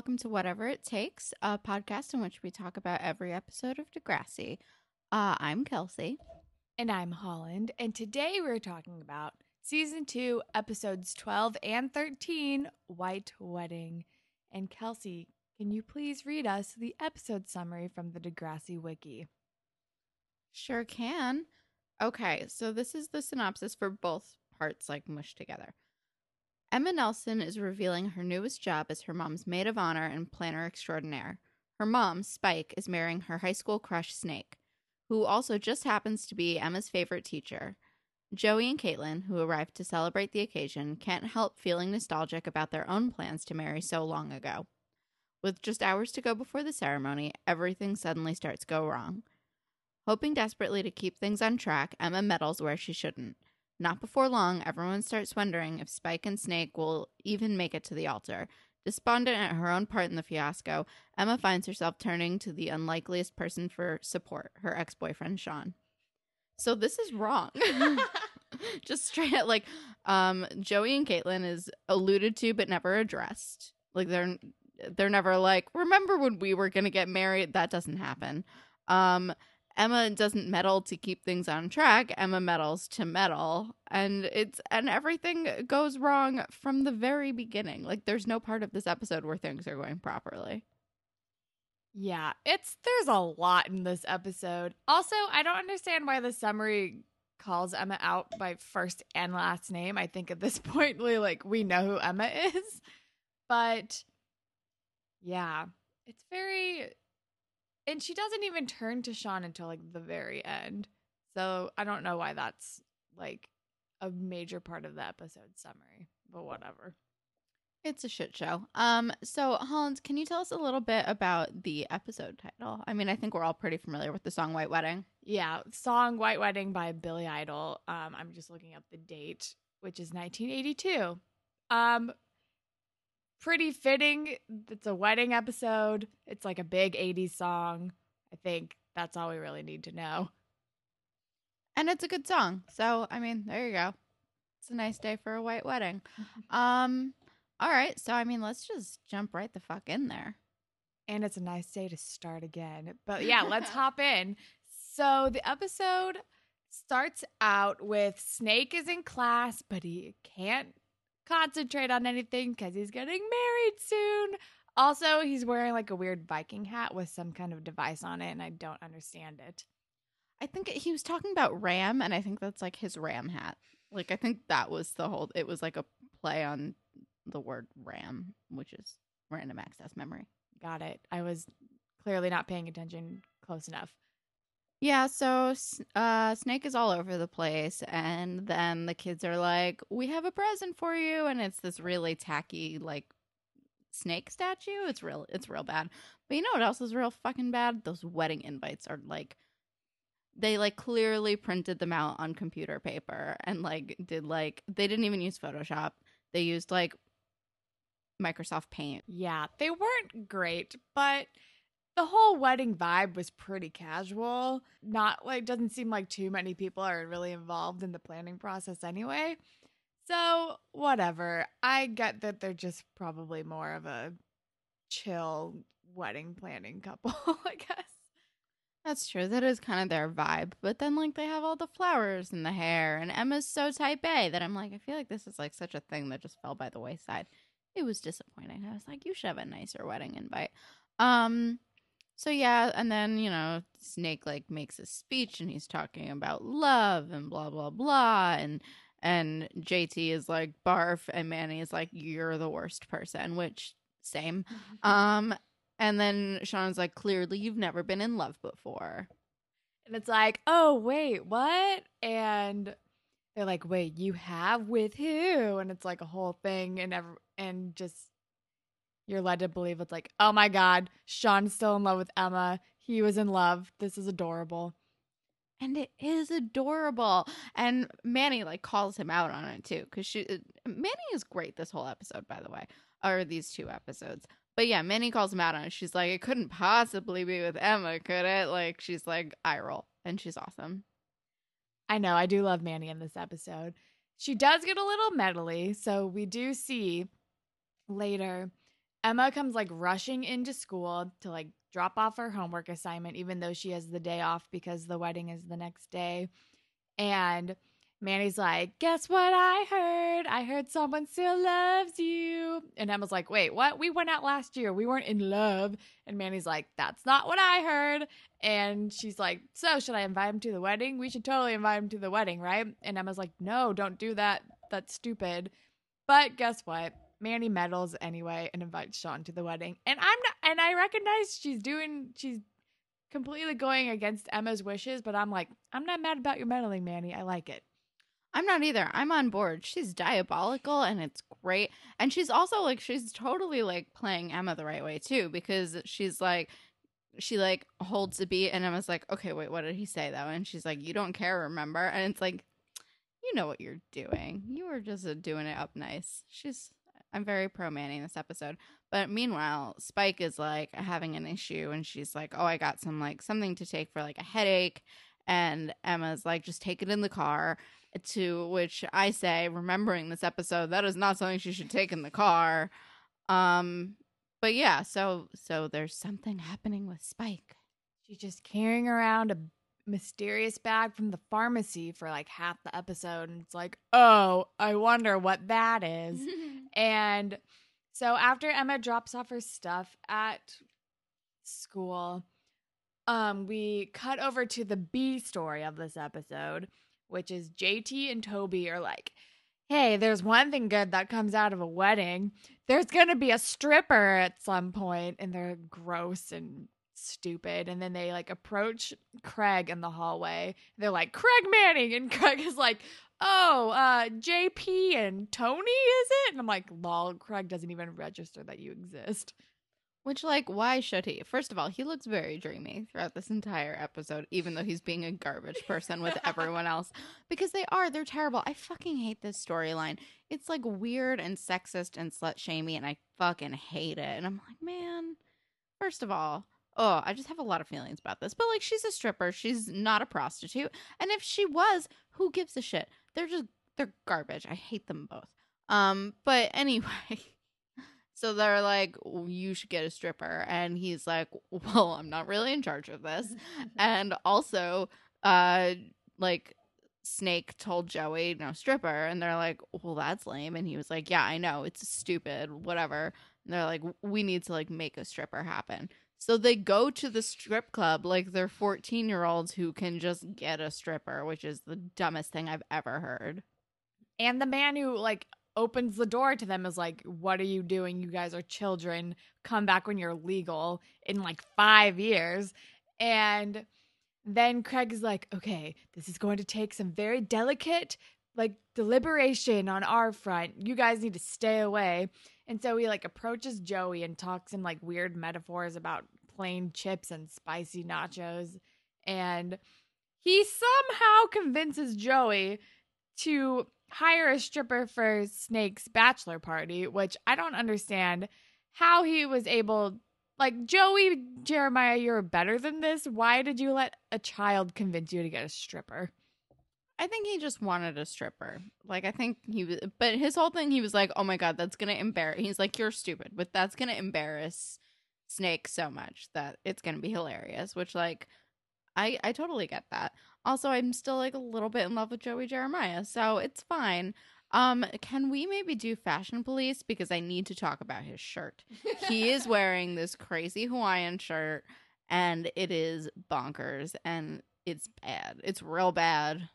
welcome to Whatever It Takes, a podcast in which we talk about every episode of Degrassi. Uh, I'm Kelsey. And I'm Holland. And today we're talking about season two, episodes 12 and 13, White Wedding. And Kelsey, can you please read us the episode summary from the Degrassi Wiki? Sure can. Okay, so this is the synopsis for both parts, like mushed together. Emma Nelson is revealing her newest job as her mom's maid of honor and planner extraordinaire. Her mom, Spike, is marrying her high school crush, Snake, who also just happens to be Emma's favorite teacher. Joey and Caitlin, who arrived to celebrate the occasion, can't help feeling nostalgic about their own plans to marry so long ago. With just hours to go before the ceremony, everything suddenly starts to go wrong. Hoping desperately to keep things on track, Emma meddles where she shouldn't. Not before long, everyone starts wondering if Spike and Snake will even make it to the altar. Despondent at her own part in the fiasco, Emma finds herself turning to the unlikeliest person for support her ex boyfriend, Sean. So this is wrong. Just straight up, like, um, Joey and Caitlin is alluded to but never addressed. Like, they're they're never like, remember when we were gonna get married? That doesn't happen. Um, Emma doesn't meddle to keep things on track. Emma meddles to meddle, and it's and everything goes wrong from the very beginning. Like there's no part of this episode where things are going properly. Yeah, it's there's a lot in this episode. Also, I don't understand why the summary calls Emma out by first and last name. I think at this point, we like we know who Emma is, but yeah, it's very and she doesn't even turn to Sean until like the very end. So I don't know why that's like a major part of the episode summary, but whatever. It's a shit show. Um, so Holland, can you tell us a little bit about the episode title? I mean, I think we're all pretty familiar with the song White Wedding. Yeah, song White Wedding by Billy Idol. Um, I'm just looking up the date, which is 1982. Um, pretty fitting. It's a wedding episode. It's like a big 80s song. I think that's all we really need to know. And it's a good song. So, I mean, there you go. It's a nice day for a white wedding. um all right, so I mean, let's just jump right the fuck in there. And it's a nice day to start again. But yeah, let's hop in. So, the episode starts out with Snake is in class, but he can't concentrate on anything because he's getting married soon. Also, he's wearing like a weird Viking hat with some kind of device on it, and I don't understand it. I think he was talking about Ram, and I think that's like his Ram hat. Like, I think that was the whole, it was like a play on the word RAM, which is random access memory. Got it. I was clearly not paying attention close enough. Yeah, so uh, Snake is all over the place, and then the kids are like, "We have a present for you," and it's this really tacky like snake statue. It's real, it's real bad. But you know what else is real fucking bad? Those wedding invites are like, they like clearly printed them out on computer paper and like did like they didn't even use Photoshop. They used like Microsoft Paint. Yeah, they weren't great, but the whole wedding vibe was pretty casual. Not like doesn't seem like too many people are really involved in the planning process anyway. So, whatever. I get that they're just probably more of a chill wedding planning couple, I guess. That's true. That is kind of their vibe. But then, like, they have all the flowers and the hair, and Emma's so type A that I'm like, I feel like this is like such a thing that just fell by the wayside. It was disappointing. I was like, you should have a nicer wedding invite. Um, so yeah, and then you know Snake like makes a speech and he's talking about love and blah blah blah and and JT is like barf and Manny is like you're the worst person, which same. um and then Sean's like clearly you've never been in love before. And it's like, "Oh, wait, what?" And they're like, "Wait, you have with who?" And it's like a whole thing and ever and just you're led to believe it's like, oh my God, Sean's still in love with Emma. He was in love. This is adorable. And it is adorable. And Manny like calls him out on it too. Cause she uh, Manny is great this whole episode, by the way. Or these two episodes. But yeah, Manny calls him out on it. She's like, it couldn't possibly be with Emma, could it? Like she's like eye roll. And she's awesome. I know, I do love Manny in this episode. She does get a little medley, so we do see later Emma comes like rushing into school to like drop off her homework assignment, even though she has the day off because the wedding is the next day. And Manny's like, Guess what I heard? I heard someone still loves you. And Emma's like, Wait, what? We went out last year. We weren't in love. And Manny's like, That's not what I heard. And she's like, So should I invite him to the wedding? We should totally invite him to the wedding, right? And Emma's like, No, don't do that. That's stupid. But guess what? Manny meddles anyway and invites Sean to the wedding. And I'm not, and I recognize she's doing, she's completely going against Emma's wishes, but I'm like, I'm not mad about your meddling, Manny. I like it. I'm not either. I'm on board. She's diabolical and it's great. And she's also like she's totally like playing Emma the right way too because she's like she like holds the beat and Emma's like, "Okay, wait, what did he say though?" And she's like, "You don't care, remember?" And it's like, "You know what you're doing. You were just uh, doing it up nice." She's I'm very pro Manny in this episode. But meanwhile, Spike is like having an issue and she's like, "Oh, I got some like something to take for like a headache." And Emma's like, "Just take it in the car." To which I say, remembering this episode, that is not something she should take in the car. Um, but yeah, so so there's something happening with Spike. She's just carrying around a mysterious bag from the pharmacy for like half the episode, and it's like, oh, I wonder what that is. and so after Emma drops off her stuff at school, um, we cut over to the B story of this episode, which is JT and Toby are like, hey, there's one thing good that comes out of a wedding. There's going to be a stripper at some point, and they're gross and stupid. And then they like approach Craig in the hallway. They're like, Craig Manning. And Craig is like, oh, uh, JP and Tony, is it? And I'm like, lol, Craig doesn't even register that you exist. Which, like, why should he? First of all, he looks very dreamy throughout this entire episode, even though he's being a garbage person with everyone else. Because they are, they're terrible. I fucking hate this storyline. It's like weird and sexist and slut shamey, and I fucking hate it. And I'm like, man, first of all, oh, I just have a lot of feelings about this. But like, she's a stripper, she's not a prostitute. And if she was, who gives a shit? They're just, they're garbage. I hate them both. Um, but anyway. So they're like, you should get a stripper. And he's like, well, I'm not really in charge of this. and also, uh, like, Snake told Joey, no stripper. And they're like, well, that's lame. And he was like, yeah, I know. It's stupid. Whatever. And they're like, we need to, like, make a stripper happen. So they go to the strip club like they're 14 year olds who can just get a stripper, which is the dumbest thing I've ever heard. And the man who, like, opens the door to them is like, What are you doing? You guys are children. Come back when you're legal in like five years. And then Craig is like, Okay, this is going to take some very delicate, like, deliberation on our front. You guys need to stay away. And so he like approaches Joey and talks in like weird metaphors about plain chips and spicy nachos. And he somehow convinces Joey to hire a stripper for Snake's bachelor party, which I don't understand how he was able like Joey Jeremiah, you're better than this. Why did you let a child convince you to get a stripper? I think he just wanted a stripper. Like I think he was but his whole thing he was like, "Oh my god, that's going to embarrass." He's like, "You're stupid, but that's going to embarrass Snake so much that it's going to be hilarious," which like I I totally get that. Also, I'm still like a little bit in love with Joey Jeremiah, so it's fine. Um, can we maybe do fashion police because I need to talk about his shirt. he is wearing this crazy Hawaiian shirt and it is bonkers and it's bad. It's real bad.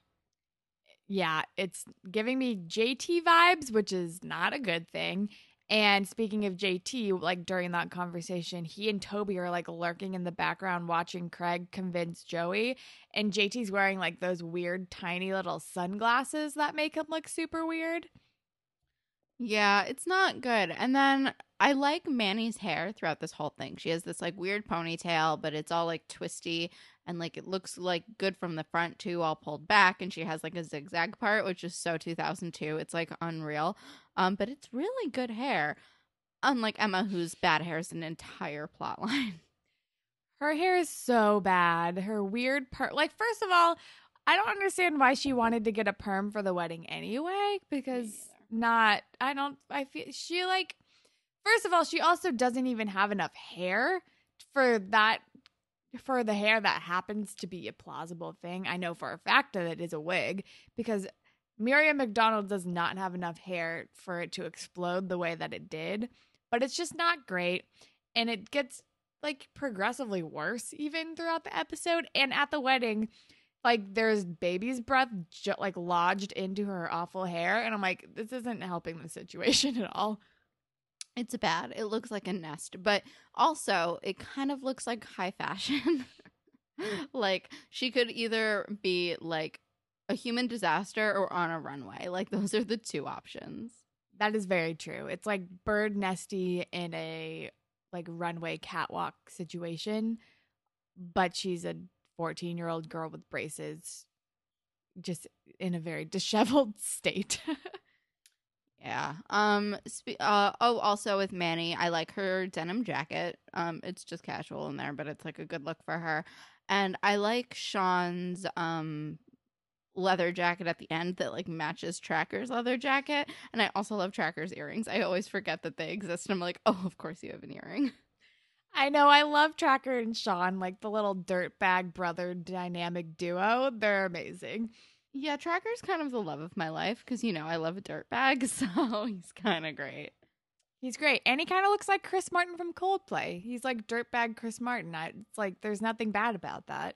Yeah, it's giving me JT vibes, which is not a good thing. And speaking of JT, like during that conversation, he and Toby are like lurking in the background watching Craig convince Joey. And JT's wearing like those weird tiny little sunglasses that make him look super weird. Yeah, it's not good. And then I like Manny's hair throughout this whole thing. She has this like weird ponytail, but it's all like twisty and like it looks like good from the front too, all pulled back. And she has like a zigzag part, which is so 2002. It's like unreal. Um, but it's really good hair. Unlike Emma, whose bad hair is an entire plot line. Her hair is so bad. Her weird part. Like, first of all, I don't understand why she wanted to get a perm for the wedding anyway. Because not, I don't, I feel she like First of all, she also doesn't even have enough hair for that for the hair that happens to be a plausible thing. I know for a fact that it is a wig because Miriam McDonald does not have enough hair for it to explode the way that it did, but it's just not great and it gets like progressively worse even throughout the episode and at the wedding like there's baby's breath ju- like lodged into her awful hair and I'm like this isn't helping the situation at all. It's bad. It looks like a nest, but also it kind of looks like high fashion. Mm. like she could either be like a human disaster or on a runway. Like those are the two options. That is very true. It's like bird nesty in a like runway catwalk situation, but she's a 14 year old girl with braces, just in a very disheveled state. Yeah. Um. Spe- uh. Oh, also with Manny, I like her denim jacket. Um. It's just casual in there, but it's like a good look for her. And I like Sean's um leather jacket at the end that like matches Tracker's leather jacket. And I also love Tracker's earrings. I always forget that they exist. I'm like, oh, of course you have an earring. I know. I love Tracker and Sean, like the little dirtbag brother dynamic duo. They're amazing. Yeah, Tracker's kind of the love of my life because you know I love a dirtbag, so he's kind of great. He's great. And he kind of looks like Chris Martin from Coldplay. He's like dirtbag Chris Martin. I, it's like there's nothing bad about that.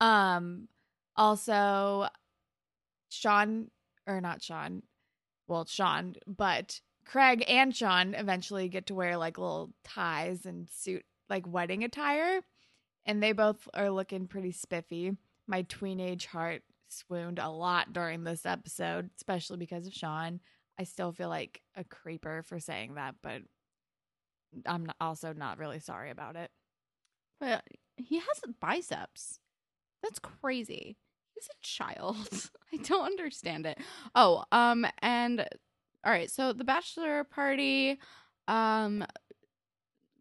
Um also Sean or not Sean. Well, Sean, but Craig and Sean eventually get to wear like little ties and suit like wedding attire and they both are looking pretty spiffy. My tweenage heart swooned a lot during this episode, especially because of Sean. I still feel like a creeper for saying that, but I'm also not really sorry about it. But he has biceps. That's crazy. He's a child. I don't understand it. Oh, um, and all right, so the bachelor party, um,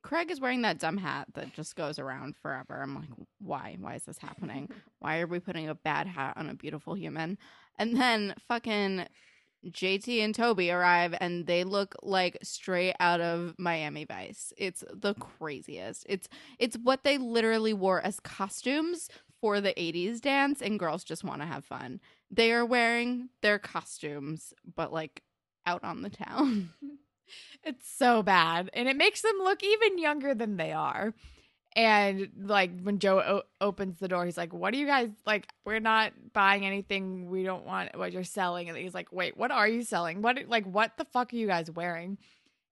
Craig is wearing that dumb hat that just goes around forever. I'm like, why? Why is this happening? Why are we putting a bad hat on a beautiful human? And then fucking JT and Toby arrive and they look like straight out of Miami Vice. It's the craziest. It's it's what they literally wore as costumes for the 80s dance and girls just want to have fun. They are wearing their costumes but like out on the town. it's so bad and it makes them look even younger than they are and like when joe o- opens the door he's like what are you guys like we're not buying anything we don't want what you're selling and he's like wait what are you selling? What like what the fuck are you guys wearing?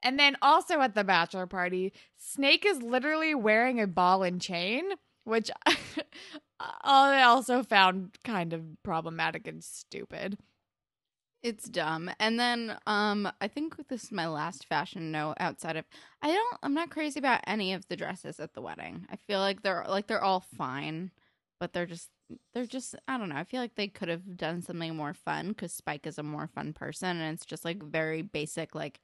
And then also at the bachelor party snake is literally wearing a ball and chain which i also found kind of problematic and stupid it's dumb. And then um I think this is my last fashion note outside of I don't I'm not crazy about any of the dresses at the wedding. I feel like they're like they're all fine, but they're just they're just I don't know. I feel like they could have done something more fun cuz Spike is a more fun person and it's just like very basic like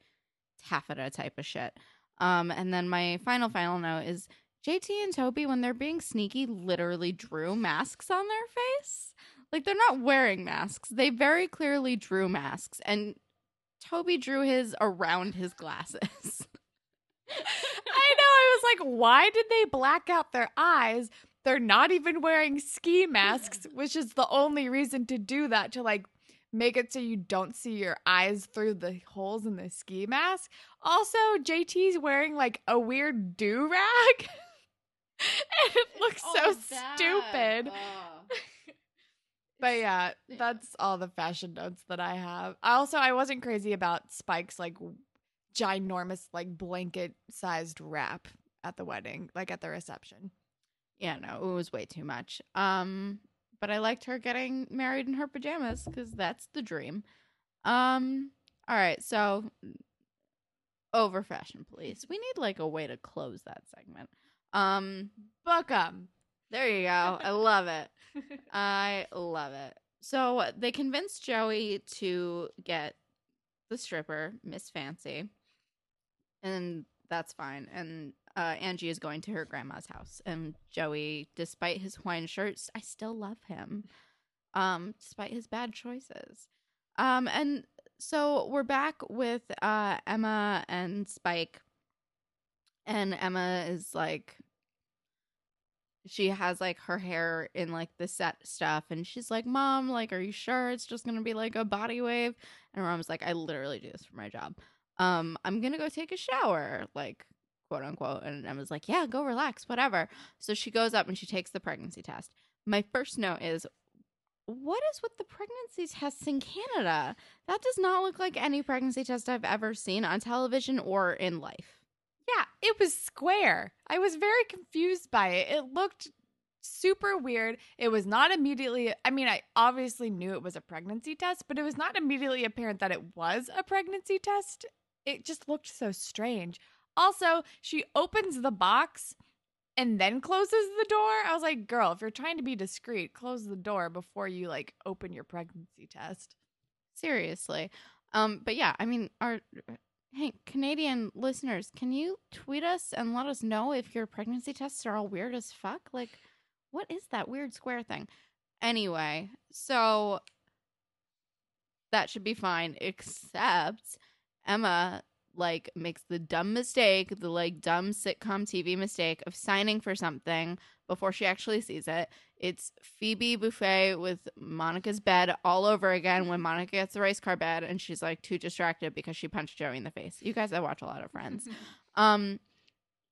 taffeta type of shit. Um and then my final final note is JT and Toby when they're being sneaky literally drew masks on their face. Like they're not wearing masks. They very clearly drew masks and Toby drew his around his glasses. I know. I was like, why did they black out their eyes? They're not even wearing ski masks, which is the only reason to do that to like make it so you don't see your eyes through the holes in the ski mask. Also, JT's wearing like a weird do rag. and it looks so that. stupid. Oh. But yeah, that's all the fashion notes that I have. I also I wasn't crazy about Spike's like ginormous like blanket sized wrap at the wedding, like at the reception. Yeah, no, it was way too much. Um, but I liked her getting married in her pajamas because that's the dream. Um, all right, so over fashion police. We need like a way to close that segment. Um, book 'em. There you go. I love it. I love it. So they convinced Joey to get the stripper, Miss Fancy, and that's fine. And uh, Angie is going to her grandma's house, and Joey, despite his Hawaiian shirts, I still love him, um, despite his bad choices. Um, and so we're back with uh, Emma and Spike And Emma is like, she has like her hair in like the set stuff and she's like mom like are you sure it's just gonna be like a body wave? And her mom's like i literally do this for my job. Um i'm gonna go take a shower like quote unquote. And emma's like yeah go relax whatever. So she goes up and she takes the pregnancy test. My first note is what is with the pregnancy tests in canada? That does not look like any pregnancy test i've ever seen on television or in life it was square. I was very confused by it. It looked super weird. It was not immediately, I mean, I obviously knew it was a pregnancy test, but it was not immediately apparent that it was a pregnancy test. It just looked so strange. Also, she opens the box and then closes the door. I was like, girl, if you're trying to be discreet, close the door before you like open your pregnancy test. seriously um but yeah i mean our hey canadian listeners can you tweet us and let us know if your pregnancy tests are all weird as fuck? Like what is that weird square thing? Anyway so that should be fine except emma like makes the dumb mistake the like dumb sitcom tv mistake of signing for something before she actually sees it it's Phoebe Buffay with Monica's bed all over again when Monica gets the race car bed and she's like too distracted because she punched Joey in the face. You guys, I watch a lot of Friends. Um,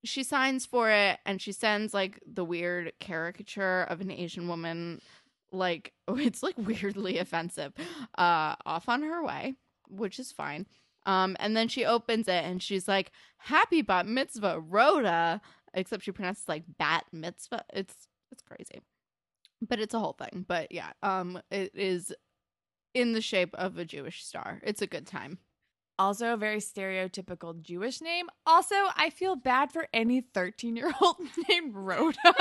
she signs for it and she sends like the weird caricature of an Asian woman, like it's like weirdly offensive, uh, off on her way, which is fine. Um, and then she opens it and she's like, "Happy bat mitzvah, Rhoda," except she pronounces like bat mitzvah. It's it's crazy but it's a whole thing. But yeah, um, it is in the shape of a Jewish star. It's a good time. Also, a very stereotypical Jewish name. Also, I feel bad for any 13 year old named Rhoda.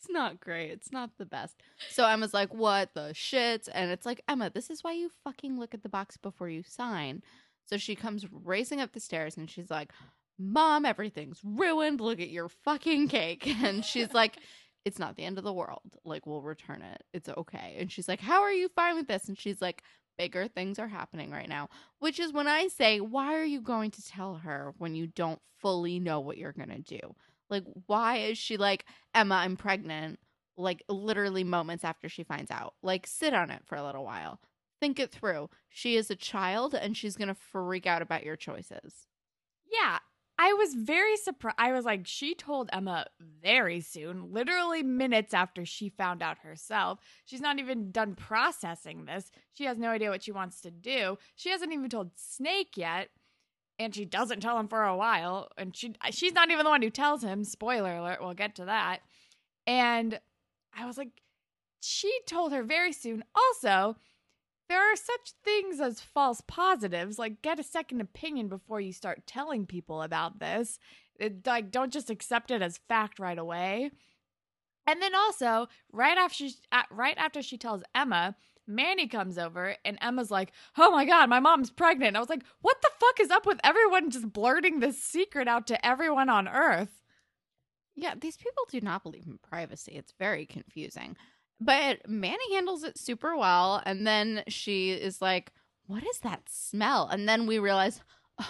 It's not great. It's not the best. So Emma's like, "What the shit?" And it's like, "Emma, this is why you fucking look at the box before you sign." So she comes racing up the stairs and she's like, "Mom, everything's ruined. Look at your fucking cake." And she's like, "It's not the end of the world. Like we'll return it. It's okay." And she's like, "How are you fine with this?" And she's like, "Bigger things are happening right now." Which is when I say, "Why are you going to tell her when you don't fully know what you're going to do?" Like why is she like, "Emma, I'm pregnant." like literally moments after she finds out. Like sit on it for a little while. Think it through. She is a child and she's going to freak out about your choices. yeah, I was very surprised. I was like, she told Emma very soon, literally minutes after she found out herself. She's not even done processing this. She has no idea what she wants to do. She hasn't even told Snake yet. And she doesn't tell him for a while. And she she's not even the one who tells him. Spoiler alert, we'll get to that. And I was like, she told her very soon. Also, there are such things as false positives. Like, get a second opinion before you start telling people about this. It, like, don't just accept it as fact right away. And then also, right after she, right after she tells Emma, Manny comes over and Emma's like, "Oh my god, my mom's pregnant." I was like, "What the fuck is up with everyone just blurting this secret out to everyone on Earth?" Yeah, these people do not believe in privacy. It's very confusing. But Manny handles it super well. And then she is like, What is that smell? And then we realize,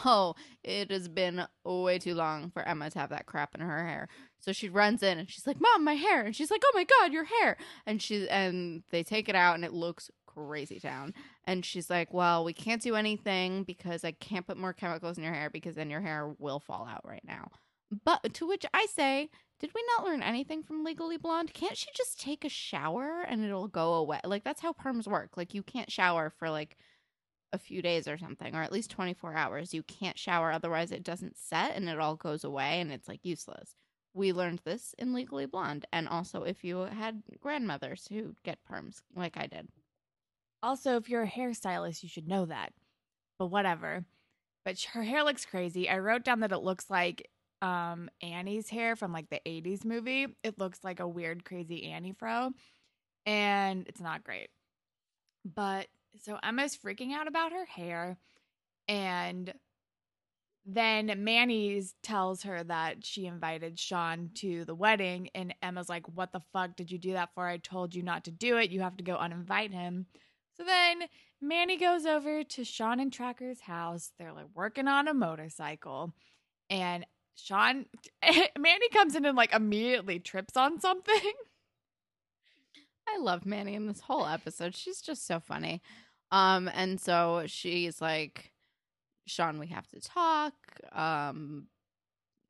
Oh, it has been way too long for Emma to have that crap in her hair. So she runs in and she's like, Mom, my hair. And she's like, Oh my God, your hair. And she and they take it out and it looks crazy town. And she's like, Well, we can't do anything because I can't put more chemicals in your hair because then your hair will fall out right now. But to which I say, did we not learn anything from Legally Blonde? Can't she just take a shower and it'll go away? Like that's how perms work. Like you can't shower for like a few days or something, or at least 24 hours. You can't shower, otherwise it doesn't set and it all goes away and it's like useless. We learned this in Legally Blonde, and also if you had grandmothers who get perms, like I did. Also, if you're a hairstylist, you should know that. But whatever. But her hair looks crazy. I wrote down that it looks like um Annie's hair from like the 80s movie. It looks like a weird crazy Annie fro and it's not great. But so Emma's freaking out about her hair and then Manny's tells her that she invited Sean to the wedding and Emma's like, "What the fuck did you do that for? I told you not to do it. You have to go uninvite him." So then Manny goes over to Sean and Tracker's house. They're like working on a motorcycle. and Sean Manny comes in and like immediately trips on something. I love Manny in this whole episode. She's just so funny. Um, and so she's like, Sean, we have to talk. Um,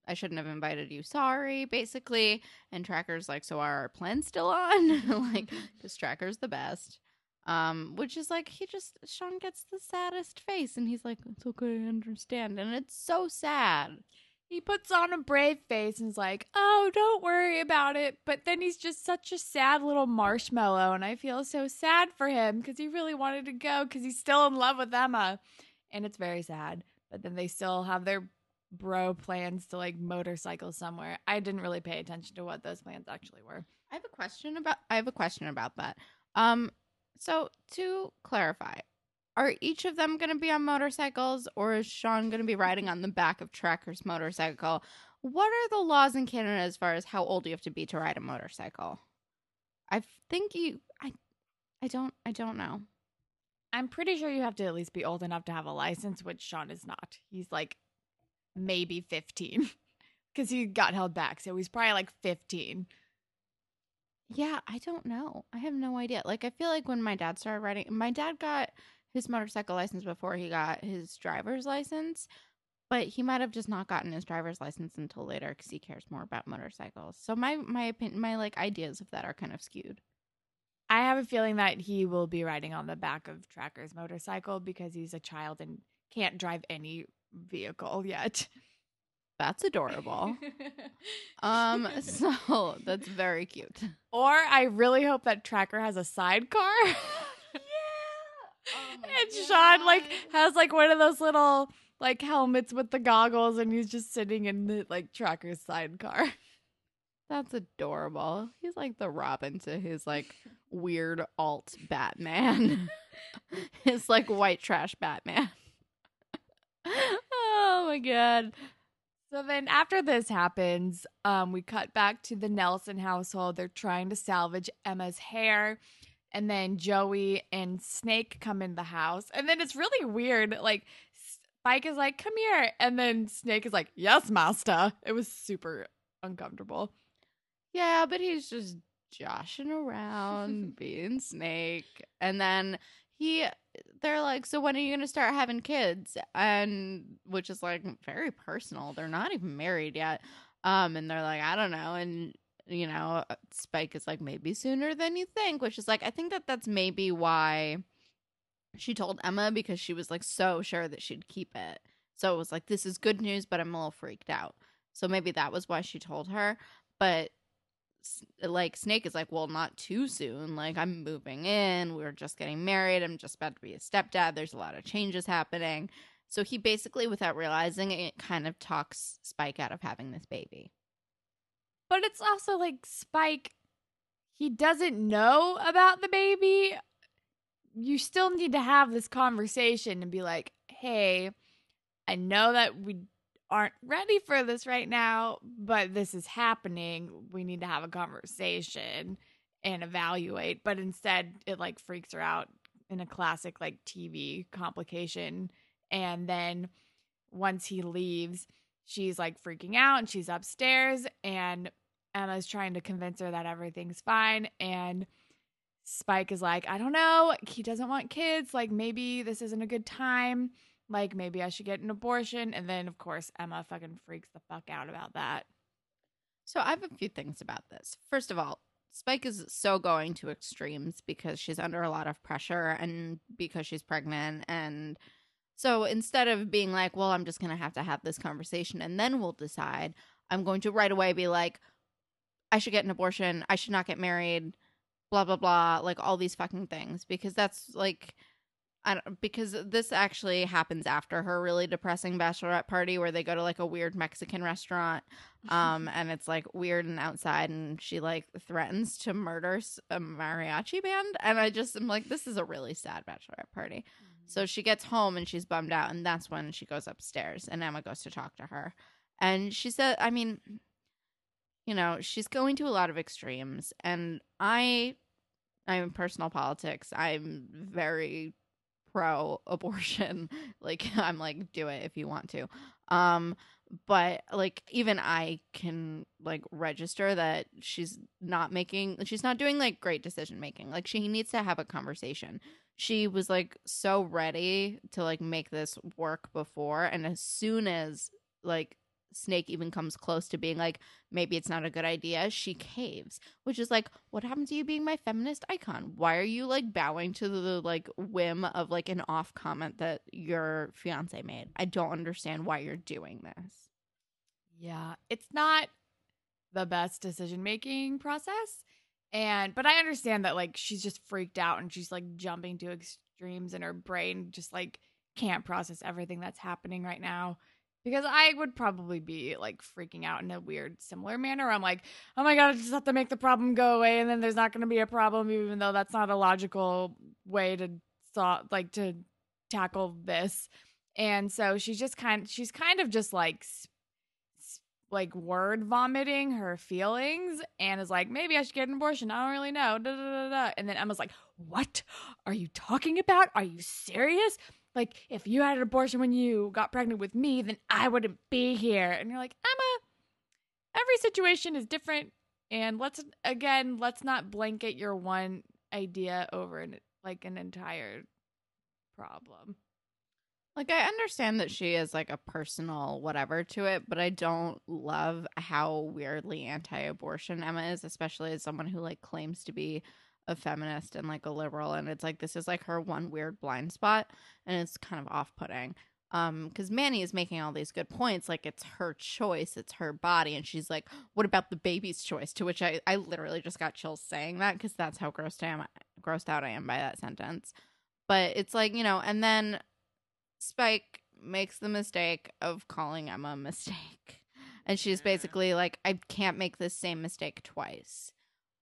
I shouldn't have invited you. Sorry, basically. And Tracker's like, so are our plans still on? like, because Tracker's the best. Um, which is like he just Sean gets the saddest face, and he's like, "It's okay, I understand," and it's so sad. He puts on a brave face and's like, "Oh, don't worry about it." But then he's just such a sad little marshmallow, and I feel so sad for him because he really wanted to go because he's still in love with Emma, and it's very sad. But then they still have their bro plans to like motorcycle somewhere. I didn't really pay attention to what those plans actually were. I have a question about I have a question about that. Um, so to clarify, are each of them going to be on motorcycles or is Sean going to be riding on the back of Tracker's motorcycle? What are the laws in Canada as far as how old you have to be to ride a motorcycle? I think you I I don't I don't know. I'm pretty sure you have to at least be old enough to have a license, which Sean is not. He's like maybe 15 because he got held back. So he's probably like 15. Yeah, I don't know. I have no idea. Like I feel like when my dad started riding, my dad got his motorcycle license before he got his driver's license, but he might have just not gotten his driver's license until later because he cares more about motorcycles. So my my opinion, my like ideas of that are kind of skewed. I have a feeling that he will be riding on the back of Tracker's motorcycle because he's a child and can't drive any vehicle yet. That's adorable. um, so that's very cute. Or I really hope that Tracker has a sidecar. Sean like has like one of those little like helmets with the goggles and he's just sitting in the like Tracker's sidecar. That's adorable. He's like the Robin to his like weird alt Batman. his like white trash Batman. oh my god. So then after this happens, um, we cut back to the Nelson household. They're trying to salvage Emma's hair. And then Joey and Snake come in the house. And then it's really weird. Like Spike is like, come here. And then Snake is like, yes, master. It was super uncomfortable. Yeah, but he's just joshing around, being Snake. And then he they're like, So when are you gonna start having kids? And which is like very personal. They're not even married yet. Um, and they're like, I don't know. And you know, uh, Spike is like, maybe sooner than you think, which is like, I think that that's maybe why she told Emma because she was like so sure that she'd keep it. So it was like, this is good news, but I'm a little freaked out. So maybe that was why she told her. But like Snake is like, well, not too soon. Like I'm moving in. We're just getting married. I'm just about to be a stepdad. There's a lot of changes happening. So he basically, without realizing it, kind of talks Spike out of having this baby. But it's also like Spike, he doesn't know about the baby. You still need to have this conversation and be like, hey, I know that we aren't ready for this right now, but this is happening. We need to have a conversation and evaluate. But instead, it like freaks her out in a classic like TV complication. And then once he leaves, she's like freaking out and she's upstairs and Emma's trying to convince her that everything's fine and Spike is like, I don't know, he doesn't want kids, like maybe this isn't a good time, like maybe I should get an abortion. And then of course Emma fucking freaks the fuck out about that. So I have a few things about this. First of all, Spike is so going to extremes because she's under a lot of pressure and because she's pregnant. And so instead of being like, well, I'm just going to have to have this conversation and then we'll decide, I'm going to right away be like, I should get an abortion. I should not get married. Blah blah blah. Like all these fucking things because that's like, I don't because this actually happens after her really depressing bachelorette party where they go to like a weird Mexican restaurant, um, and it's like weird and outside, and she like threatens to murder a mariachi band, and I just am like, this is a really sad bachelorette party. So she gets home and she's bummed out, and that's when she goes upstairs, and Emma goes to talk to her, and she said, I mean you know, she's going to a lot of extremes and I I'm in personal politics. I'm very pro abortion. like I'm like do it if you want to. Um but like even I can like register that she's not making she's not doing like great decision making. Like she needs to have a conversation. She was like so ready to like make this work before and as soon as like Snake even comes close to being like, maybe it's not a good idea, she caves, which is like, what happened to you being my feminist icon? Why are you like bowing to the like whim of like an off comment that your fiance made? I don't understand why you're doing this. Yeah, it's not the best decision making process. And, but I understand that like she's just freaked out and she's like jumping to extremes and her brain just like can't process everything that's happening right now because I would probably be like freaking out in a weird, similar manner. I'm like, oh my God, I just have to make the problem go away. And then there's not going to be a problem, even though that's not a logical way to solve, like to tackle this. And so she's just kind she's kind of just like, like word vomiting her feelings and is like, maybe I should get an abortion. I don't really know. Da, da, da, and then Emma's like, what are you talking about? Are you serious? Like, if you had an abortion when you got pregnant with me, then I wouldn't be here. And you're like, Emma, every situation is different. And let's, again, let's not blanket your one idea over an, like an entire problem. Like, I understand that she is like a personal whatever to it, but I don't love how weirdly anti abortion Emma is, especially as someone who like claims to be a feminist and like a liberal and it's like this is like her one weird blind spot and it's kind of off-putting. Um because manny is making all these good points like it's her choice it's her body and she's like what about the baby's choice? To which i i literally just got chills saying that because that's how grossed i am grossed out i am by that sentence. But it's like you know and then spike makes the mistake of calling emma a mistake. And she's basically like i can't make this same mistake twice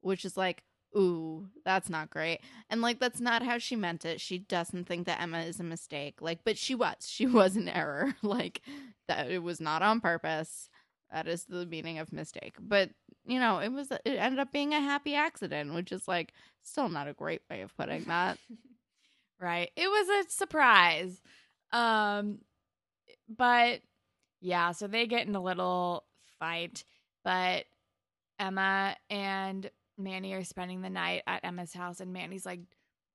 which is like ooh, that's not great. And like that's not how she meant it. She doesn't think that Emma is a mistake. Like, but she was. She was an error. like that it was not on purpose. That is the meaning of mistake. But you know, it was it ended up being a happy accident, which is like still not a great way of putting that. right. It was a surprise. Um but yeah, so they get in a little fight, but Emma and Manny are spending the night at Emma's house, and Manny's like,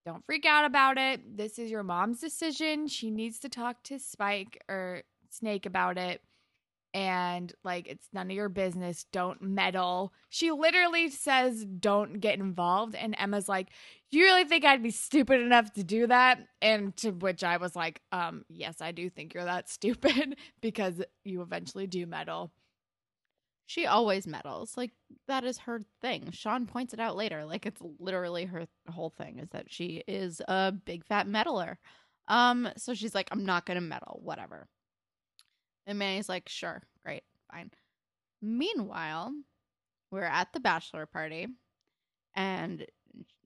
Don't freak out about it. This is your mom's decision. She needs to talk to Spike or Snake about it. And like, it's none of your business. Don't meddle. She literally says, Don't get involved. And Emma's like, You really think I'd be stupid enough to do that? And to which I was like, um, Yes, I do think you're that stupid because you eventually do meddle. She always meddles. Like that is her thing. Sean points it out later. Like it's literally her whole thing is that she is a big fat meddler. Um, so she's like, I'm not gonna meddle, whatever. And Manny's like, sure, great, fine. Meanwhile, we're at the bachelor party, and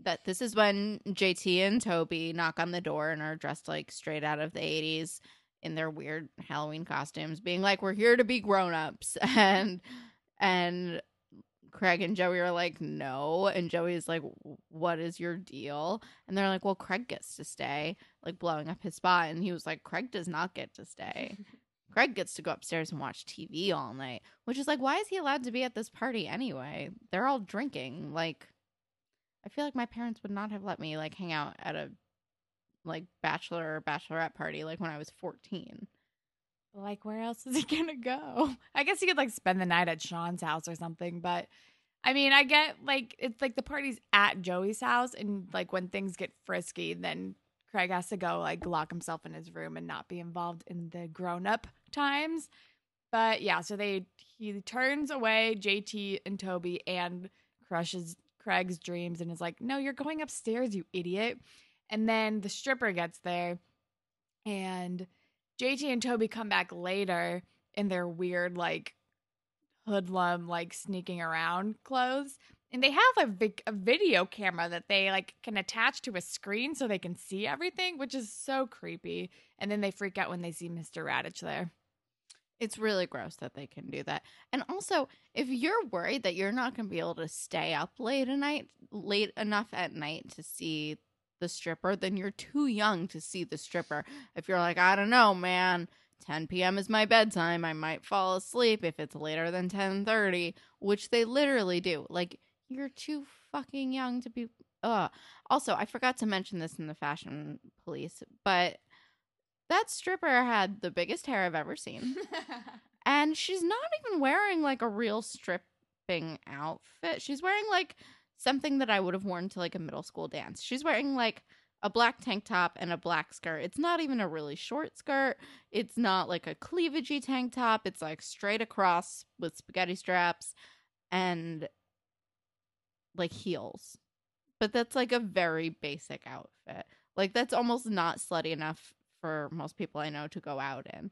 that this is when JT and Toby knock on the door and are dressed like straight out of the 80s in their weird Halloween costumes, being like, We're here to be grown ups. And and Craig and Joey are like, no. And Joey's like, what is your deal? And they're like, well, Craig gets to stay, like blowing up his spot. And he was like, Craig does not get to stay. Craig gets to go upstairs and watch TV all night, which is like, why is he allowed to be at this party anyway? They're all drinking. Like, I feel like my parents would not have let me like hang out at a like bachelor or bachelorette party like when I was 14. Like, where else is he gonna go? I guess he could like spend the night at Sean's house or something, but I mean, I get like it's like the party's at Joey's house, and like when things get frisky, then Craig has to go like lock himself in his room and not be involved in the grown up times. But yeah, so they he turns away JT and Toby and crushes Craig's dreams and is like, "No, you're going upstairs, you idiot." And then the stripper gets there and JT and Toby come back later in their weird, like, hoodlum, like, sneaking around clothes. And they have a, vi- a video camera that they, like, can attach to a screen so they can see everything, which is so creepy. And then they freak out when they see Mr. Raditch there. It's really gross that they can do that. And also, if you're worried that you're not going to be able to stay up late at night, late enough at night to see the stripper, then you're too young to see the stripper. If you're like, I don't know, man, 10 p.m. is my bedtime. I might fall asleep if it's later than 10:30, which they literally do. Like you're too fucking young to be uh also, I forgot to mention this in the fashion police, but that stripper had the biggest hair I've ever seen. and she's not even wearing like a real stripping outfit. She's wearing like something that I would have worn to like a middle school dance. She's wearing like a black tank top and a black skirt. It's not even a really short skirt. It's not like a cleavagey tank top. It's like straight across with spaghetti straps and like heels. But that's like a very basic outfit. Like that's almost not slutty enough for most people I know to go out in.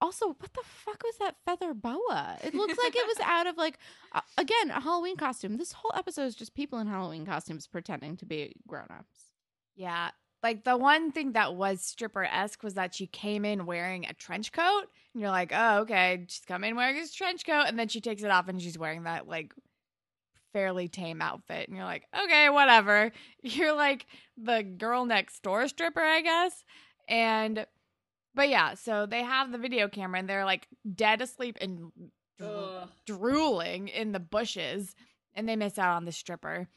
Also, what the fuck was that feather boa? It looks like it was out of like uh, again a Halloween costume. This whole episode is just people in Halloween costumes pretending to be grown-ups. Yeah. Like the one thing that was stripper esque was that she came in wearing a trench coat, and you're like, oh, okay, she's coming in wearing this trench coat, and then she takes it off and she's wearing that like fairly tame outfit, and you're like, okay, whatever. You're like the girl next door stripper, I guess. And, but yeah, so they have the video camera and they're like dead asleep and Ugh. drooling in the bushes, and they miss out on the stripper.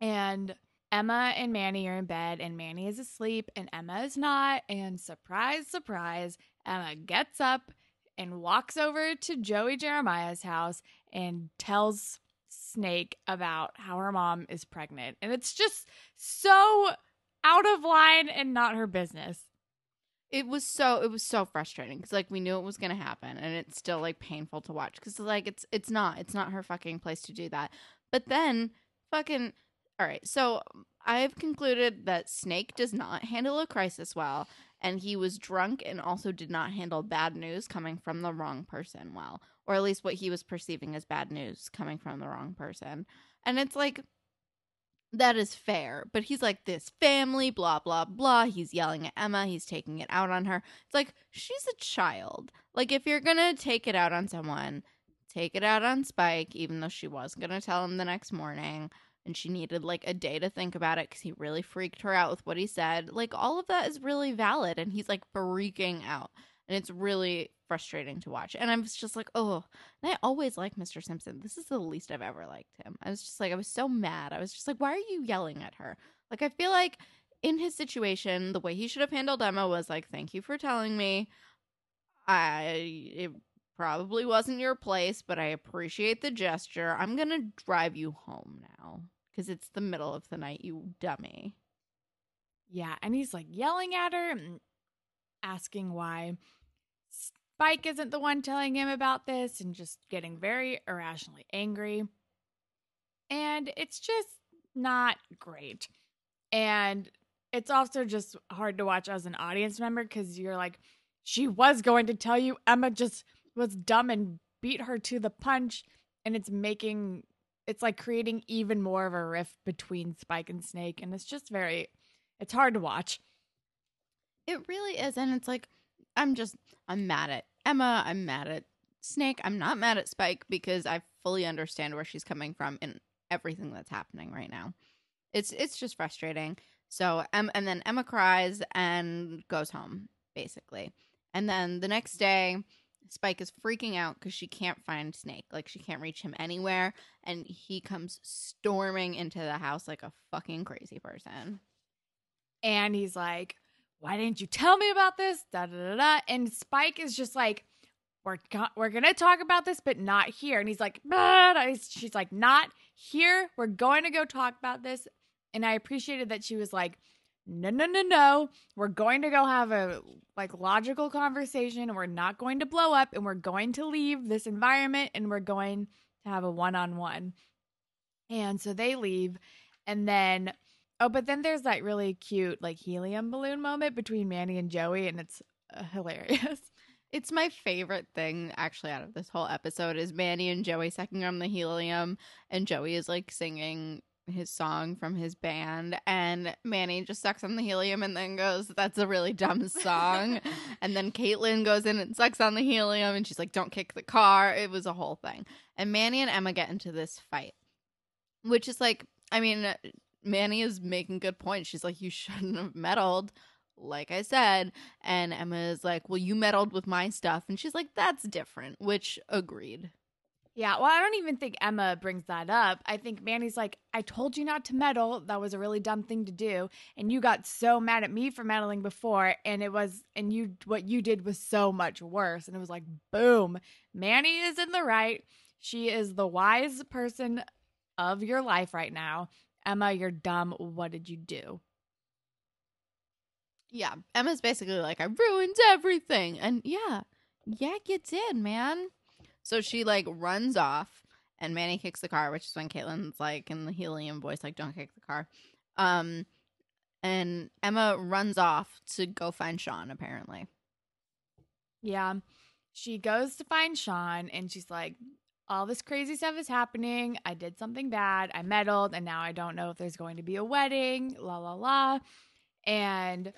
And Emma and Manny are in bed, and Manny is asleep, and Emma is not. And surprise, surprise, Emma gets up and walks over to Joey Jeremiah's house and tells Snake about how her mom is pregnant. And it's just so out of line and not her business. It was so it was so frustrating because like we knew it was gonna happen, and it's still like painful to watch because like it's it's not it's not her fucking place to do that. But then fucking all right, so I've concluded that Snake does not handle a crisis well, and he was drunk and also did not handle bad news coming from the wrong person well, or at least what he was perceiving as bad news coming from the wrong person. And it's like that is fair, but he's like this family, blah blah blah. He's yelling at Emma, he's taking it out on her. It's like she's a child. Like if you're gonna take it out on someone, take it out on Spike, even though she was gonna tell him the next morning and she needed like a day to think about it because he really freaked her out with what he said. Like all of that is really valid, and he's like freaking out, and it's really frustrating to watch. And I was just like, oh, and I always like Mr. Simpson. This is the least I've ever liked him. I was just like, I was so mad. I was just like, why are you yelling at her? Like I feel like in his situation, the way he should have handled Emma was like, thank you for telling me. I it probably wasn't your place, but I appreciate the gesture. I'm gonna drive you home now because it's the middle of the night, you dummy. Yeah, and he's like yelling at her and asking why Spike isn't the one telling him about this and just getting very irrationally angry. And it's just not great. And it's also just hard to watch as an audience member because you're like, she was going to tell you Emma just was dumb and beat her to the punch. And it's making, it's like creating even more of a rift between Spike and Snake. And it's just very, it's hard to watch. It really is. And it's like, I'm just, I'm mad at Emma. I'm mad at Snake. I'm not mad at Spike because I fully understand where she's coming from in everything that's happening right now. It's it's just frustrating. So um, and then Emma cries and goes home basically. And then the next day Spike is freaking out because she can't find Snake. Like she can't reach him anywhere. And he comes storming into the house like a fucking crazy person. And he's like, why didn't you tell me about this? Da da da da. And Spike is just like, we're go- we're gonna talk about this, but not here. And he's like, "Bah." she's like, not here. We're going to go talk about this. And I appreciated that she was like, no, no, no, no. We're going to go have a like logical conversation. We're not going to blow up. And we're going to leave this environment. And we're going to have a one on one. And so they leave, and then Oh, but then there's that really cute like helium balloon moment between Manny and Joey, and it's uh, hilarious. It's my favorite thing actually out of this whole episode is Manny and Joey sucking on the helium and Joey is like singing his song from his band and Manny just sucks on the helium and then goes, That's a really dumb song. and then Caitlin goes in and sucks on the helium and she's like, Don't kick the car. It was a whole thing. And Manny and Emma get into this fight. Which is like I mean, Manny is making good points. She's like, You shouldn't have meddled like I said. And Emma is like, well, you meddled with my stuff. And she's like, that's different, which agreed. Yeah, well, I don't even think Emma brings that up. I think Manny's like, I told you not to meddle. That was a really dumb thing to do. And you got so mad at me for meddling before. And it was, and you, what you did was so much worse. And it was like, boom, Manny is in the right. She is the wise person of your life right now. Emma, you're dumb. What did you do? Yeah, Emma's basically like, I ruined everything. And yeah, yeah, you did, man. So she like runs off and Manny kicks the car, which is when Caitlin's like in the helium voice, like, don't kick the car. Um, and Emma runs off to go find Sean, apparently. Yeah. She goes to find Sean and she's like, all this crazy stuff is happening. I did something bad. I meddled, and now I don't know if there's going to be a wedding. La la la. And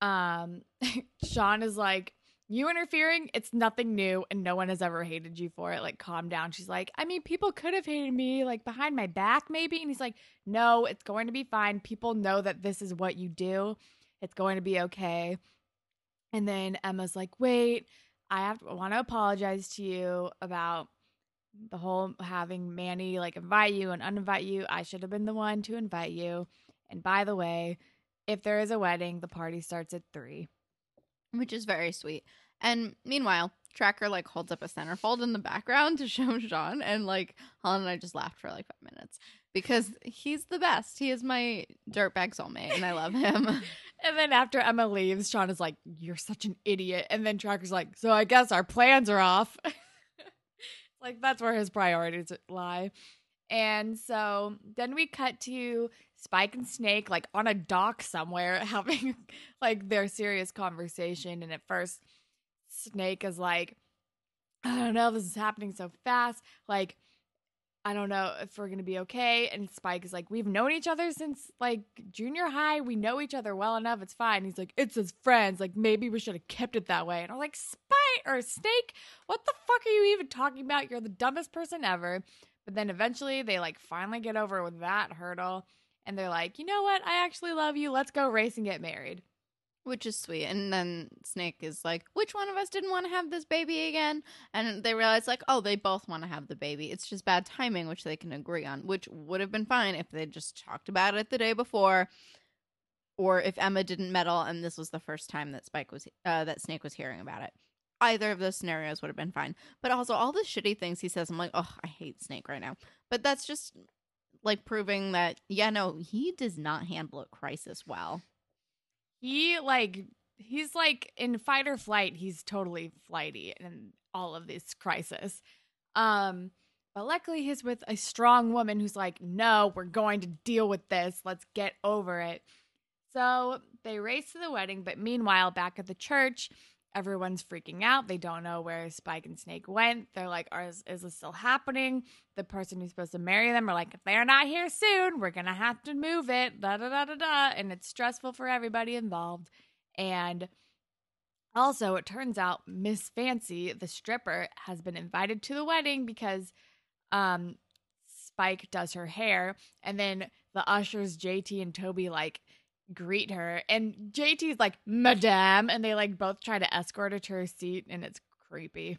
um Sean is like, you interfering, it's nothing new and no one has ever hated you for it. Like, calm down. She's like, I mean, people could have hated me, like behind my back, maybe. And he's like, No, it's going to be fine. People know that this is what you do. It's going to be okay. And then Emma's like, Wait, I have to want to apologize to you about the whole having Manny like invite you and uninvite you. I should have been the one to invite you. And by the way, if there is a wedding, the party starts at three which is very sweet. And meanwhile, Tracker like holds up a centerfold in the background to show Sean, and like Holland and I just laughed for like five minutes because he's the best. He is my dirtbag soulmate, and I love him. and then after Emma leaves, Sean is like, "You're such an idiot," and then Tracker's like, "So I guess our plans are off." like that's where his priorities lie. And so then we cut to Spike and Snake like on a dock somewhere having like their serious conversation. And at first, Snake is like, I don't know, this is happening so fast. Like, I don't know if we're gonna be okay. And Spike is like, We've known each other since like junior high. We know each other well enough. It's fine. He's like, It's his friends. Like, maybe we should have kept it that way. And I'm like, Spike or Snake, what the fuck are you even talking about? You're the dumbest person ever. But then eventually they like finally get over with that hurdle and they're like, you know what? I actually love you. Let's go race and get married. Which is sweet. And then Snake is like, which one of us didn't want to have this baby again? And they realize, like, oh, they both want to have the baby. It's just bad timing, which they can agree on, which would have been fine if they just talked about it the day before. Or if Emma didn't meddle and this was the first time that Spike was, uh, that Snake was hearing about it either of those scenarios would have been fine. But also all the shitty things he says, I'm like, oh, I hate Snake right now. But that's just like proving that, yeah, no, he does not handle a crisis well. He like he's like in fight or flight, he's totally flighty in all of this crisis. Um, but luckily he's with a strong woman who's like, no, we're going to deal with this. Let's get over it. So they race to the wedding, but meanwhile, back at the church, Everyone's freaking out. They don't know where Spike and Snake went. They're like, is, is this still happening? The person who's supposed to marry them are like, if they're not here soon, we're going to have to move it. Da da da da da. And it's stressful for everybody involved. And also, it turns out Miss Fancy, the stripper, has been invited to the wedding because um, Spike does her hair. And then the ushers, JT and Toby, like, greet her and JT's like madame and they like both try to escort her to her seat and it's creepy.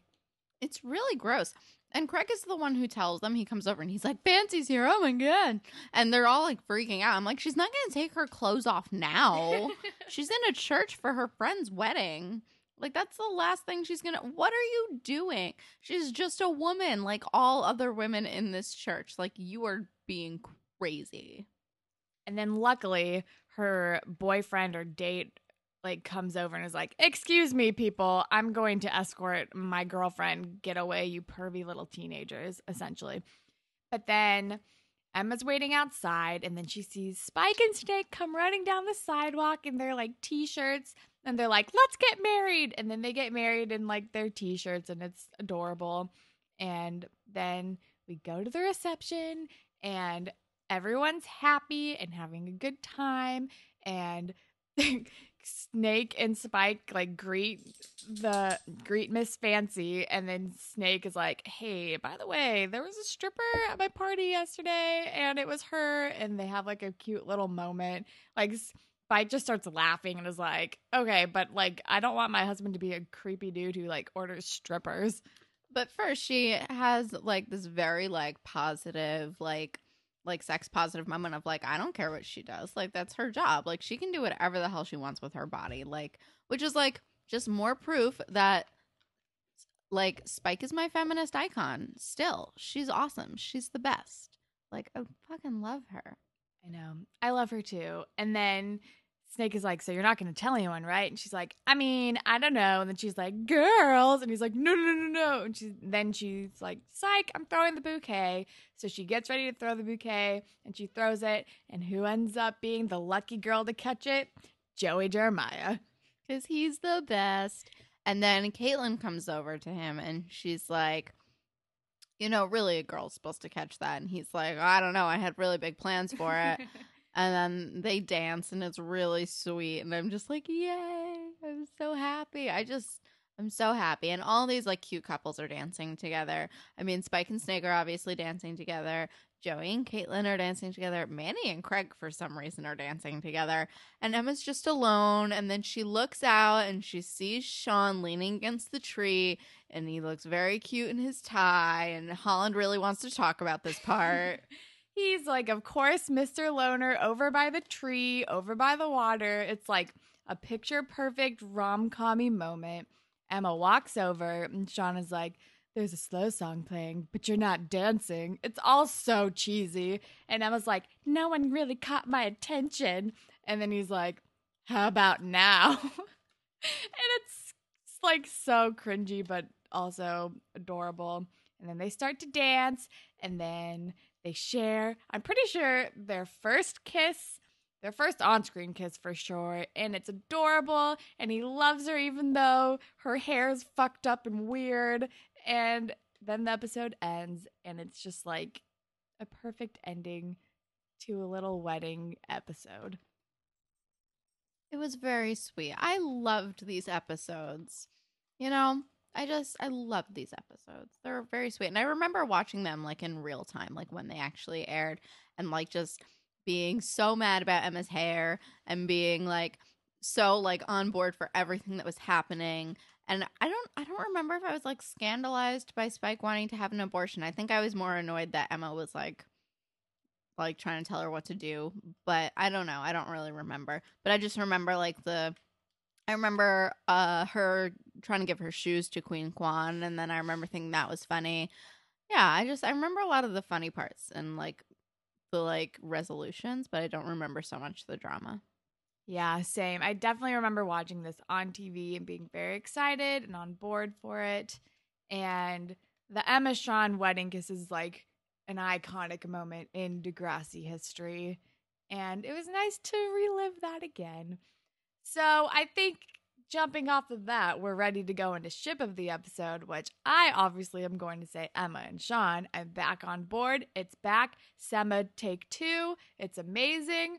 It's really gross. And Craig is the one who tells them he comes over and he's like, Fancy's here. Oh my God. And they're all like freaking out. I'm like, she's not going to take her clothes off now. she's in a church for her friend's wedding. Like, that's the last thing she's going to. What are you doing? She's just a woman like all other women in this church. Like, you are being crazy. And then luckily, her boyfriend or date like comes over and is like, "Excuse me, people, I'm going to escort my girlfriend. Get away, you pervy little teenagers." Essentially, but then Emma's waiting outside, and then she sees Spike and Snake come running down the sidewalk in their like t-shirts, and they're like, "Let's get married!" And then they get married in like their t-shirts, and it's adorable. And then we go to the reception, and everyone's happy and having a good time and Snake and Spike like greet the greet Miss Fancy and then Snake is like, "Hey, by the way, there was a stripper at my party yesterday and it was her." And they have like a cute little moment. Like Spike just starts laughing and is like, okay, but like, I don't want my husband to be a creepy dude who like orders strippers. But first, she has like this very like positive, like like sex positive moment of like I don't care what she does. Like that's her job. Like she can do whatever the hell she wants with her body. Like which is like just more proof that like Spike is my feminist icon. Still, she's awesome. She's the best. Like I fucking love her. I know. I love her too. And then Snake is like, So you're not going to tell anyone, right? And she's like, I mean, I don't know. And then she's like, Girls. And he's like, No, no, no, no. And she's, then she's like, Psych, I'm throwing the bouquet. So she gets ready to throw the bouquet and she throws it. And who ends up being the lucky girl to catch it? Joey Jeremiah. Because he's the best. And then Caitlin comes over to him and she's like, you know, really a girl's supposed to catch that. And he's like, I don't know. I had really big plans for it. and then they dance and it's really sweet. And I'm just like, yay. I'm so happy. I just, I'm so happy. And all these like cute couples are dancing together. I mean, Spike and Snake are obviously dancing together. Joey and Caitlin are dancing together. Manny and Craig, for some reason, are dancing together. And Emma's just alone. And then she looks out and she sees Sean leaning against the tree. And he looks very cute in his tie. And Holland really wants to talk about this part. He's like, of course, Mr. Loner over by the tree, over by the water. It's like a picture perfect rom commy moment. Emma walks over and Sean is like, there's a slow song playing, but you're not dancing. It's all so cheesy. And Emma's like, no one really caught my attention. And then he's like, how about now? and it's, it's like so cringy, but also adorable. And then they start to dance and then they share, I'm pretty sure, their first kiss their first on-screen kiss for sure and it's adorable and he loves her even though her hair is fucked up and weird and then the episode ends and it's just like a perfect ending to a little wedding episode. It was very sweet. I loved these episodes. You know i just i love these episodes they're very sweet and i remember watching them like in real time like when they actually aired and like just being so mad about Emma's hair and being like so like on board for everything that was happening. And I don't I don't remember if I was like scandalized by Spike wanting to have an abortion. I think I was more annoyed that Emma was like like trying to tell her what to do, but I don't know. I don't really remember. But I just remember like the I remember uh her trying to give her shoes to Queen Kwan and then I remember thinking that was funny. Yeah, I just I remember a lot of the funny parts and like the like resolutions, but I don't remember so much the drama. Yeah, same. I definitely remember watching this on TV and being very excited and on board for it. And the Emma Sean wedding kiss is like an iconic moment in Degrassi history. And it was nice to relive that again. So I think jumping off of that, we're ready to go into ship of the episode, which I obviously am going to say Emma and Sean. I'm back on board. It's back. Semma take two. It's amazing.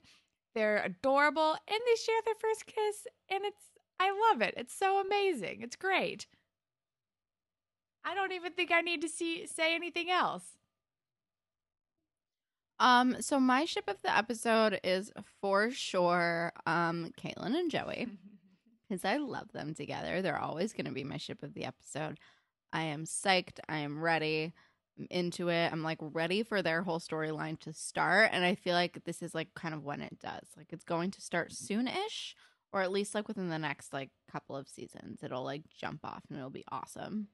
They're adorable and they share their first kiss and it's I love it. It's so amazing. It's great. I don't even think I need to see say anything else. Um, so my ship of the episode is for sure um Caitlin and Joey. because I love them together. They're always going to be my ship of the episode. I am psyched. I am ready. I'm into it. I'm like ready for their whole storyline to start. And I feel like this is like kind of when it does. Like it's going to start soon ish, or at least like within the next like couple of seasons. It'll like jump off and it'll be awesome.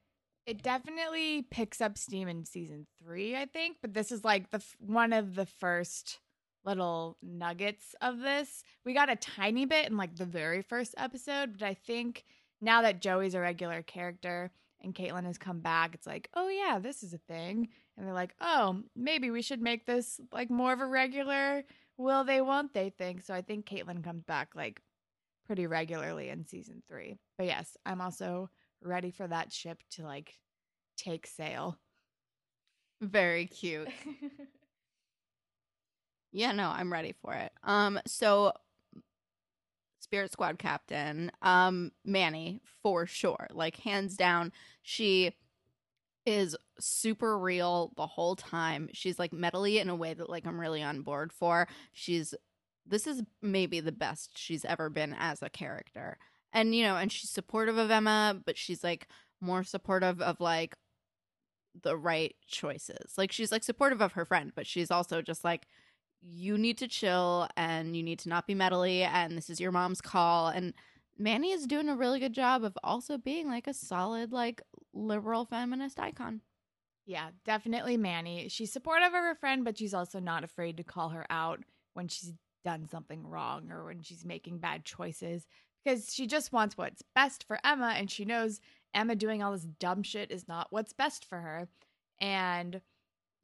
It definitely picks up steam in season three, I think. But this is like the one of the first little nuggets of this. We got a tiny bit in like the very first episode, but I think now that Joey's a regular character and Caitlin has come back, it's like, oh yeah, this is a thing. And they're like, oh, maybe we should make this like more of a regular will they, won't they thing. So I think Caitlin comes back like pretty regularly in season three. But yes, I'm also ready for that ship to like take sail. Very cute. Yeah, no, I'm ready for it. Um, so Spirit Squad captain, um, Manny for sure, like hands down, she is super real the whole time. She's like metally in a way that like I'm really on board for. She's this is maybe the best she's ever been as a character. And you know, and she's supportive of Emma, but she's like more supportive of like the right choices. Like she's like supportive of her friend, but she's also just like you need to chill and you need to not be meddly and this is your mom's call and Manny is doing a really good job of also being like a solid like liberal feminist icon. Yeah, definitely Manny. She's supportive of her friend, but she's also not afraid to call her out when she's done something wrong or when she's making bad choices because she just wants what's best for Emma and she knows Emma doing all this dumb shit is not what's best for her. And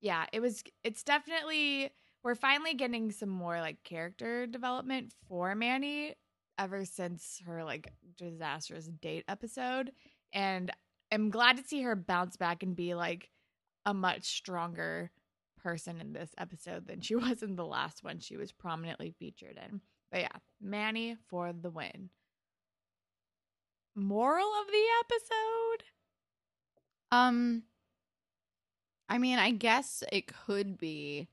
yeah, it was it's definitely we're finally getting some more like character development for Manny ever since her like disastrous date episode and I'm glad to see her bounce back and be like a much stronger person in this episode than she was in the last one she was prominently featured in. But yeah, Manny for the win. Moral of the episode? Um I mean, I guess it could be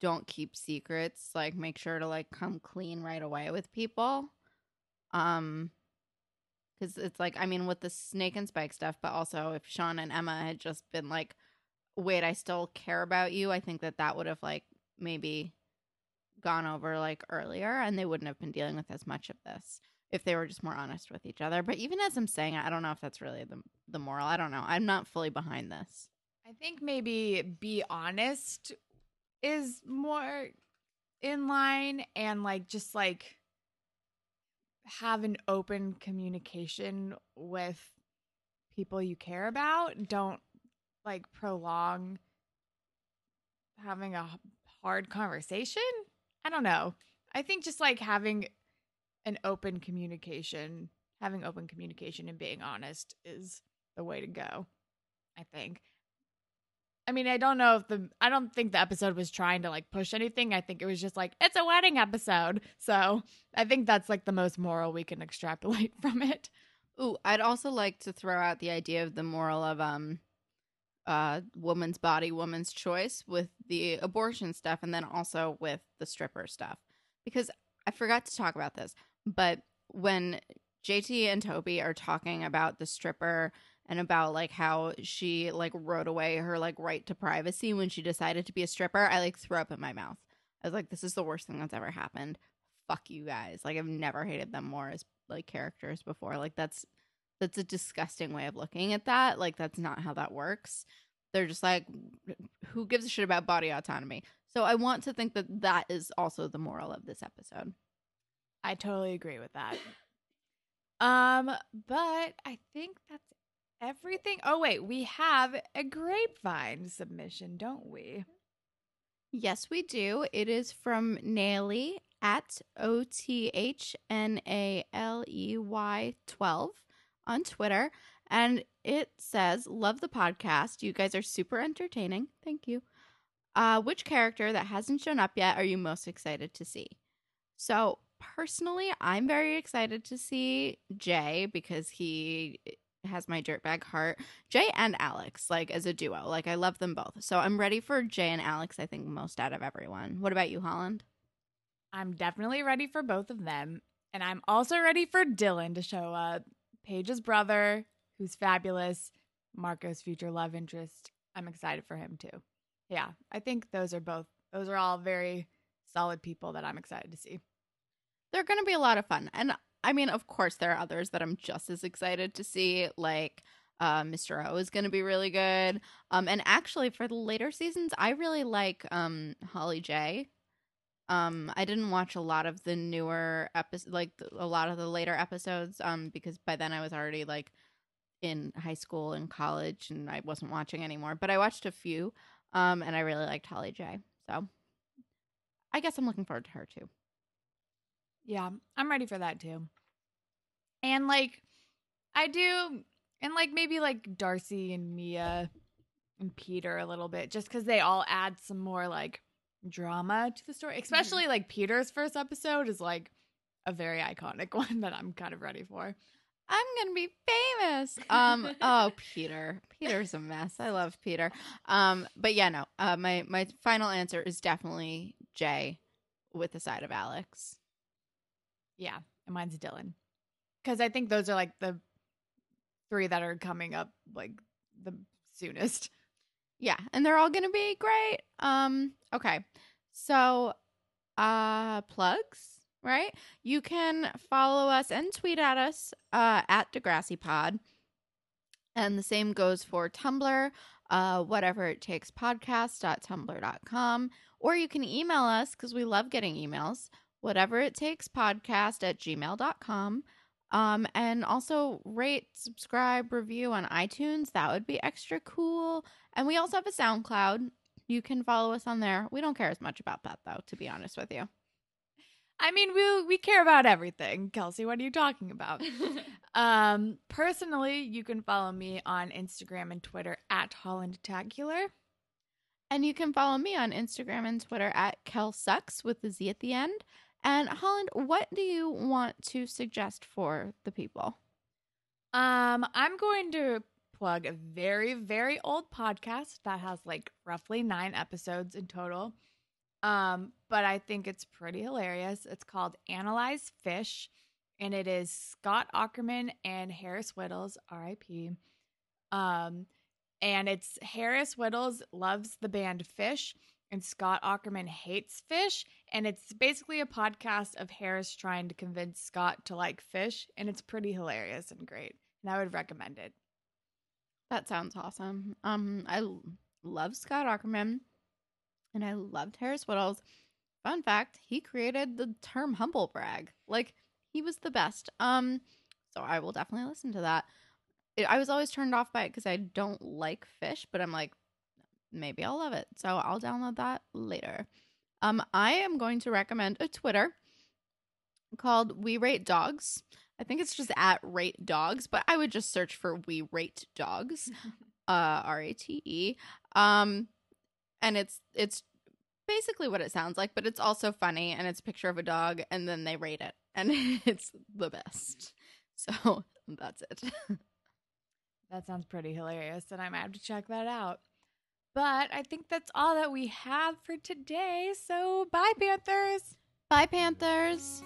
don't keep secrets, like make sure to like come clean right away with people. Um cuz it's like I mean with the snake and spike stuff, but also if Sean and Emma had just been like wait, I still care about you, I think that that would have like maybe gone over like earlier and they wouldn't have been dealing with as much of this if they were just more honest with each other. But even as I'm saying, I don't know if that's really the the moral. I don't know. I'm not fully behind this. I think maybe be honest is more in line and like just like have an open communication with people you care about. Don't like prolong having a hard conversation. I don't know. I think just like having an open communication, having open communication and being honest is the way to go. I think. I mean, I don't know if the I don't think the episode was trying to like push anything. I think it was just like it's a wedding episode. So, I think that's like the most moral we can extrapolate from it. Ooh, I'd also like to throw out the idea of the moral of um uh woman's body, woman's choice with the abortion stuff and then also with the stripper stuff. Because I forgot to talk about this, but when JT and Toby are talking about the stripper and about like how she like wrote away her like right to privacy when she decided to be a stripper, I like threw up in my mouth. I was like, this is the worst thing that's ever happened. Fuck you guys. Like I've never hated them more as like characters before. Like that's that's a disgusting way of looking at that. Like that's not how that works. They're just like who gives a shit about body autonomy? So I want to think that that is also the moral of this episode. I totally agree with that. Um, but I think that's everything. Oh wait, we have a grapevine submission, don't we? Yes, we do. It is from Naily at O T H N A L E Y 12 on Twitter. And it says, Love the podcast. You guys are super entertaining. Thank you. Uh, which character that hasn't shown up yet are you most excited to see? So, personally, I'm very excited to see Jay because he has my dirtbag heart. Jay and Alex, like as a duo, like I love them both. So I'm ready for Jay and Alex. I think most out of everyone. What about you, Holland? I'm definitely ready for both of them, and I'm also ready for Dylan to show up. Paige's brother, who's fabulous, Marco's future love interest. I'm excited for him too. Yeah, I think those are both. Those are all very solid people that I'm excited to see. They're going to be a lot of fun. And I mean, of course, there are others that I'm just as excited to see, like uh, Mr. O is going to be really good. Um, and actually, for the later seasons, I really like um, Holly J. Um, I didn't watch a lot of the newer episodes, like a lot of the later episodes, um, because by then I was already like in high school and college, and I wasn't watching anymore. But I watched a few, um, and I really liked Holly J. So I guess I'm looking forward to her too. Yeah, I'm ready for that too. And like I do and like maybe like Darcy and Mia and Peter a little bit just cuz they all add some more like drama to the story. Mm-hmm. Especially like Peter's first episode is like a very iconic one that I'm kind of ready for. I'm gonna be famous. Um. oh, Peter. Peter's a mess. I love Peter. Um. But yeah, no. Uh. My my final answer is definitely Jay. with the side of Alex. Yeah, and mine's Dylan. Because I think those are like the three that are coming up like the soonest. Yeah, and they're all going to be great. Um okay. So uh plugs, right? You can follow us and tweet at us uh at Degrassi Pod. And the same goes for Tumblr, uh whatever it takes podcast.tumblr.com or you can email us cuz we love getting emails. Whatever it takes podcast at gmail.com. Um, and also rate, subscribe, review on iTunes. That would be extra cool. And we also have a SoundCloud. You can follow us on there. We don't care as much about that though, to be honest with you. I mean, we we care about everything. Kelsey, what are you talking about? um, personally, you can follow me on Instagram and Twitter at Holland Hollandtacular. And you can follow me on Instagram and Twitter at KelSucks with the Z at the end. And Holland, what do you want to suggest for the people? Um, I'm going to plug a very, very old podcast that has like roughly nine episodes in total. Um, but I think it's pretty hilarious. It's called Analyze Phish, and it is Scott Aukerman and Harris Wittels, RIP. Um, and it's Harris Wittels loves the band Phish, and Scott Aukerman hates Phish. And it's basically a podcast of Harris trying to convince Scott to like Phish. and it's pretty hilarious and great. And I would recommend it. That sounds awesome. Um, I love Scott Aukerman, and I loved Harris Wittels. Fun fact: he created the term humble brag. Like he was the best. Um, so I will definitely listen to that. It, I was always turned off by it because I don't like Phish, but I'm like, maybe I'll love it. So I'll download that later. Um, I am going to recommend a Twitter called We Rate Dogs. I think it's just at Rate Dogs, but I would just search for We Rate Dogs, uh, R A T E. Um, and it's it's basically what it sounds like, but it's also funny, and it's a picture of a dog, and then they rate it, and it's the best. So that's it. That sounds pretty hilarious, and I might have to check that out. But I think that's all that we have for today. So bye, Panthers. Bye, Panthers.